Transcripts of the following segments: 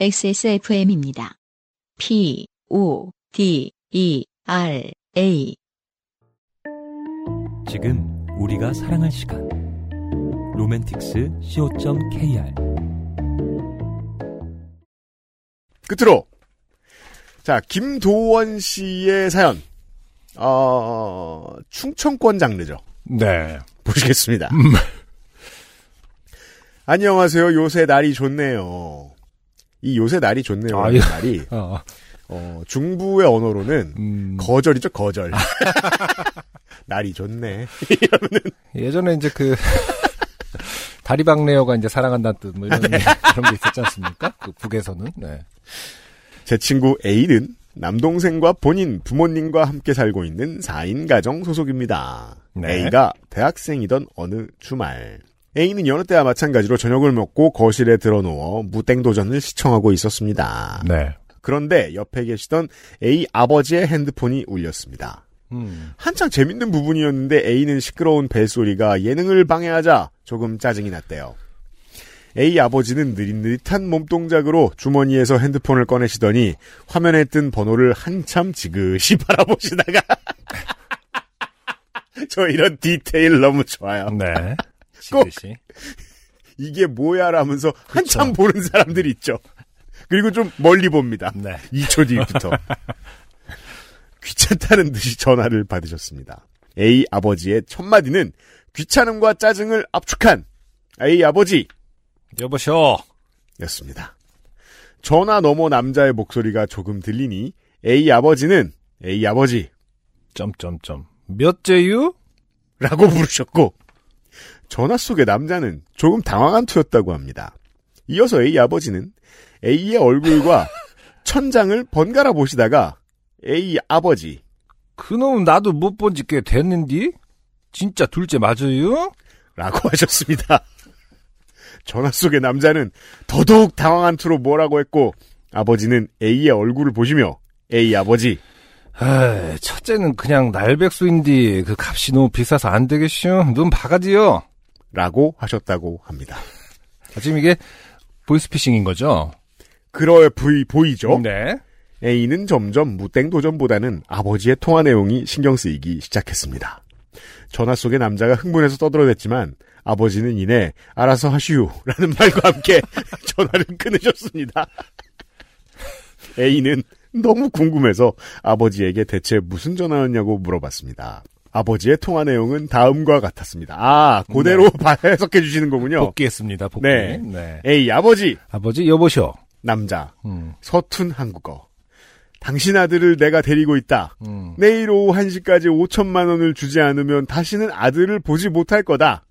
XSFM입니다. P, O, D, E, R, A. 지금 우리가 사랑할 시간 로맨틱스 co.kr 끝으로 자 김도원 씨의 사연 어 충청권 장르죠 네. 보시겠습니다. 안녕하세요. 요새 날이 좋네요. 이 요새 날이 좋네요. 아, 이 예. 말이 어, 어, 중부의 언어로는 음, 거절이죠 거절. 날이 좋네. 예전에 이제 그, 다리박레어가 이제 사랑한다는 뜻, 뭐 이런, 그런 게 있었지 않습니까? 그 북에서는. 네. 제 친구 A는 남동생과 본인 부모님과 함께 살고 있는 4인 가정 소속입니다. 네. A가 대학생이던 어느 주말 A는 여느 때와 마찬가지로 저녁을 먹고 거실에 들어누워 무땡도전을 시청하고 있었습니다. 네. 그런데 옆에 계시던 A 아버지의 핸드폰이 울렸습니다. 음, 한창 재밌는 부분이었는데 A는 시끄러운 벨소리가 예능을 방해하자 조금 짜증이 났대요. A 아버지는 느릿느릿한 몸동작으로 주머니에서 핸드폰을 꺼내시더니 화면에 뜬 번호를 한참 지그시 바라보시다가 저 이런 디테일 너무 좋아요. 네. 꼭. 지그시. 이게 뭐야 라면서 한참 보는 사람들이 있죠. 그리고 좀 멀리 봅니다. 네. 2초 뒤부터. 귀찮다는 듯이 전화를 받으셨습니다. A 아버지의 첫 마디는 귀찮음과 짜증을 압축한 A 아버지 여보셔. 였습니다. 전화 너머 남자의 목소리가 조금 들리니 A 아버지는 A 아버지 점점점. 몇째유? 라고 부르셨고 전화 속의 남자는 조금 당황한 투였다고 합니다. 이어서 A 아버지는 A의 얼굴과 천장을 번갈아 보시다가 A 아버지 그놈 나도 못 본 지 꽤 됐는디? 진짜 둘째 맞아요? 라고 하셨습니다. 전화 속의 남자는 더더욱 당황한 투로 뭐라고 했고 아버지는 A의 얼굴을 보시며 A 아버지 에이, 첫째는 그냥 날백수인디 그 값이 너무 비싸서 안 되겠슈. 눈 바가지요. 라고 하셨다고 합니다. 아, 지금 이게 보이스피싱인 거죠? 그럴 부이 보이죠? 네. A는 점점 무땡도전보다는 아버지의 통화 내용이 신경 쓰이기 시작했습니다. 전화 속의 남자가 흥분해서 떠들어댔지만 아버지는 이내 알아서 하시오라는 말과 함께 전화를 끊으셨습니다. A는 너무 궁금해서 아버지에게 대체 무슨 전화였냐고 물어봤습니다. 아버지의 통화 내용은 다음과 같았습니다. 아, 그대로 해석해 주시는 거군요. 복귀했습니다. 복귀. 네. 네. A 아버지 아버지 여보셔. 남자 음, 서툰 한국어. 당신 아들을 내가 데리고 있다. 음. 내일 오후 1시까지 5천만 원을 주지 않으면 다시는 아들을 보지 못할 거다.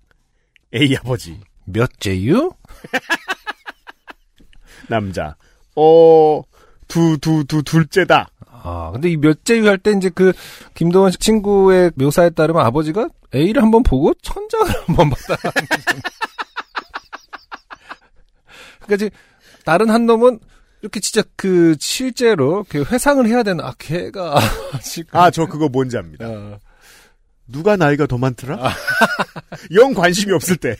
A 아버지. 몇째유? 남자. 어, 두, 두, 두, 둘째다. 아, 근데 이 몇째유 할때 이제 그 김도원 씨 친구의 묘사에 따르면 아버지가 A를 한번 보고 천장을 한번 봤다. 그러니까 이제 다른 한 놈은 이렇게 진짜 그 실제로 그 회상을 해야 되는 아 걔가 아, 저 그거 뭔지 압니다. 어, 누가 나이가 더 많더라? 영 관심이 없을 때.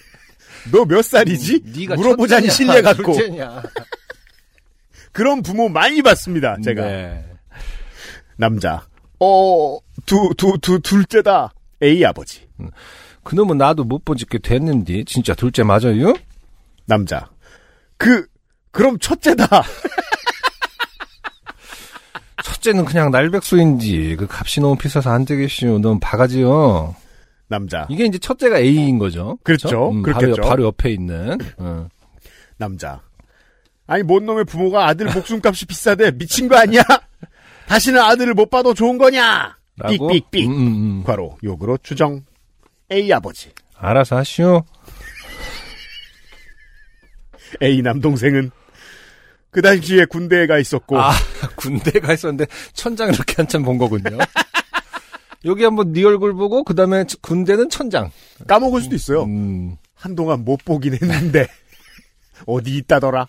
너 몇 살이지? 네가 물어보자니 신뢰 갖고. 그런 부모 많이 봤습니다, 제가. 네. 남자. 어, 두, 두, 두, 둘째다. A 아버지. 그놈은 나도 못지꽤 됐는데 진짜 둘째 맞아요? 남자. 그, 그럼 첫째다. 첫째는 그냥 날백수인지 그 값이 너무 비싸서 안 되겠슈. 넌 바가지요. 남자. 이게 이제 첫째가 A인 거죠. 그렇죠. 음, 그렇겠죠. 바로, 바로 옆에 있는. 어. 남자. 아니, 뭔 놈의 부모가 아들 목숨값이 비싸대. 미친 거 아니야? 다시는 아들을 못 봐도 좋은 거냐? 라고. 삑삑삑. 음, 음, 음. 과로, 욕으로 추정. A 아버지. 알아서 하시오. A 남동생은 그 당시에 군대에 가 있었고. 아, 군대 가 있었는데 천장을 이렇게 한참 본 거군요. 여기 한번 네 얼굴 보고 그 다음에 군대는 천장. 까먹을 수도 있어요. 음, 한동안 못 보긴 했는데. 어디 있다더라?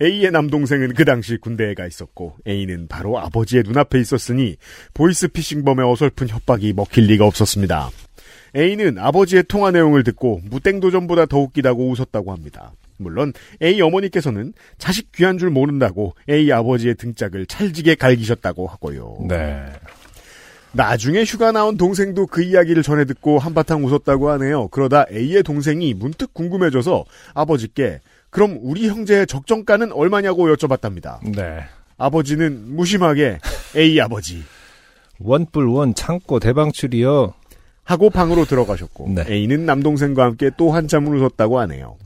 A의 남동생은 그 당시 군대에 가 있었고 A는 바로 아버지의 눈앞에 있었으니 보이스피싱범의 어설픈 협박이 먹힐 리가 없었습니다. A는 아버지의 통화 내용을 듣고 무땡도전보다 더 웃기다고 웃었다고 합니다. 물론 A 어머니께서는 자식 귀한 줄 모른다고 A 아버지의 등짝을 찰지게 갈기셨다고 하고요. 네. 나중에 휴가 나온 동생도 그 이야기를 전해 듣고 한바탕 웃었다고 하네요. 그러다 A의 동생이 문득 궁금해져서 아버지께 그럼 우리 형제의 적정가는 얼마냐고 여쭤봤답니다. 네. 아버지는 무심하게 A 아버지 원뿔 원 창고 대방출이요. 하고 방으로 들어가셨고 네. A는 남동생과 함께 또 한참을 웃었다고 하네요.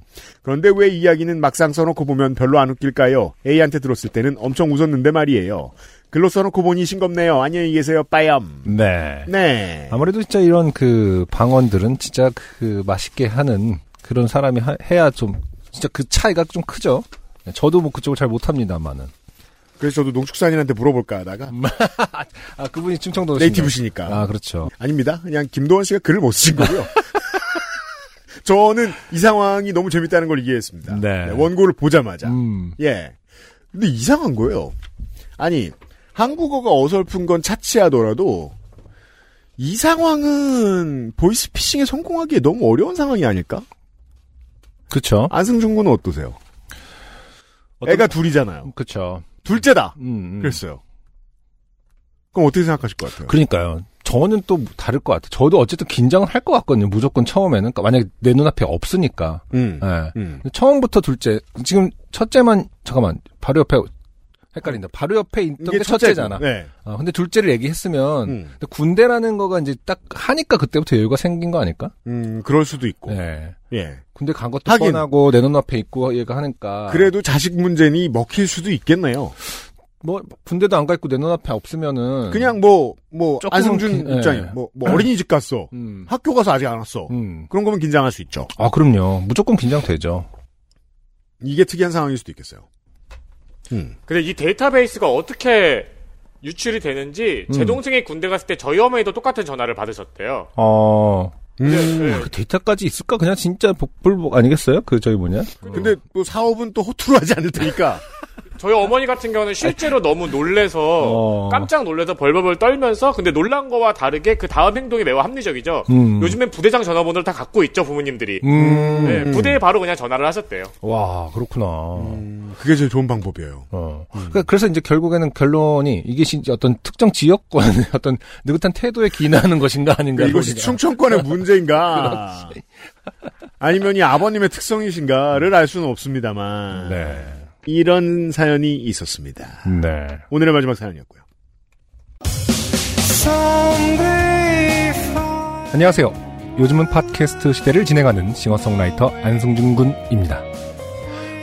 그런데 왜 이야기는 막상 써놓고 보면 별로 안 웃길까요? A한테 들었을 때는 엄청 웃었는데 말이에요. 글로 써놓고 보니 싱겁네요. 안녕히 계세요. 빠염. 네. 네. 아무래도 진짜 이런 그 방언들은 진짜 그 맛있게 하는 그런 사람이 하- 해야 좀 진짜 그 차이가 좀 크죠. 저도 뭐 그쪽을 잘 못합니다만은. 그래서 저도 농축산인한테 물어볼까 하다가 아 그분이 충청도 네이티브시니까. 아 그렇죠. 아닙니다. 그냥 김도원 씨가 글을 못 쓰신 거고요. 저는 이 상황이 너무 재밌다는 걸 이해했습니다. 네. 원고를 보자마자. 음. 예. 근데 이상한 거예요. 아니, 한국어가 어설픈 건 차치하더라도 이 상황은 보이스피싱에 성공하기에 너무 어려운 상황이 아닐까? 그렇죠. 안승준 군은 어떠세요? 애가 둘이잖아요. 그렇죠. 둘째다. 음, 음. 그랬어요. 그럼 어떻게 생각하실 것 같아요? 그러니까요. 저는 또 다를 것 같아요. 저도 어쨌든 긴장을 할 것 같거든요. 무조건 처음에는. 그러니까 만약에 내 눈앞에 없으니까. 음. 예. 음. 처음부터 둘째, 지금 첫째만, 잠깐만, 바로 옆에, 헷갈린다. 바로 옆에 있던 게. 첫째잖아. 네. 어, 근데 둘째를 얘기했으면, 음. 근데 군대라는 거가 이제 딱 하니까 그때부터 여유가 생긴 거 아닐까? 음, 그럴 수도 있고. 네. 예. 군대 간 것도 하긴. 뻔하고, 내 눈앞에 있고, 얘가 하니까. 그래도 자식 문제니 먹힐 수도 있겠네요. 뭐, 군대도 안 가 있고, 내 눈앞에 없으면은. 그냥 뭐, 뭐, 안승준 긴- 입장이 예. 뭐, 뭐 어린이집 갔어. 음. 학교 가서 아직 안 왔어. 음. 그런 거면 긴장할 수 있죠. 아, 그럼요. 무조건 긴장되죠. 이게 특이한 상황일 수도 있겠어요. 음. 근데 이 데이터베이스가 어떻게 유출이 되는지 제 음. 동생이 군대 갔을 때 저희 어머니도 똑같은 전화를 받으셨대요. 어. 근데, 음. 네. 그 데이터까지 있을까? 그냥 진짜 복불복 아니겠어요? 그 저기 뭐냐? 근데 또 사업은 또 허투루 하지 않을 테니까. 저희 어머니 같은 경우는 실제로 너무 놀래서 어. 깜짝 놀래서 벌벌벌 떨면서 근데 놀란 거와 다르게 그 다음 행동이 매우 합리적이죠. 음. 요즘엔 부대장 전화번호를 다 갖고 있죠 부모님들이. 음. 네, 부대에 바로 그냥 전화를 하셨대요. 와, 그렇구나. 음, 그게 제일 좋은 방법이에요. 어. 그러니까 그래서 이제 결국에는 결론이 이게 어떤 특정 지역권의 어떤 느긋한 태도에 기인하는 것인가 아닌가. 이것이 충청권의 문제인가. 아니면 이 아버님의 특성이신가를 알 수는 없습니다만. 네. 이런 사연이 있었습니다. 네. 오늘의 마지막 사연이었고요. 안녕하세요. 요즘은 팟캐스트 시대를 진행하는 싱어송라이터 안승준 군입니다.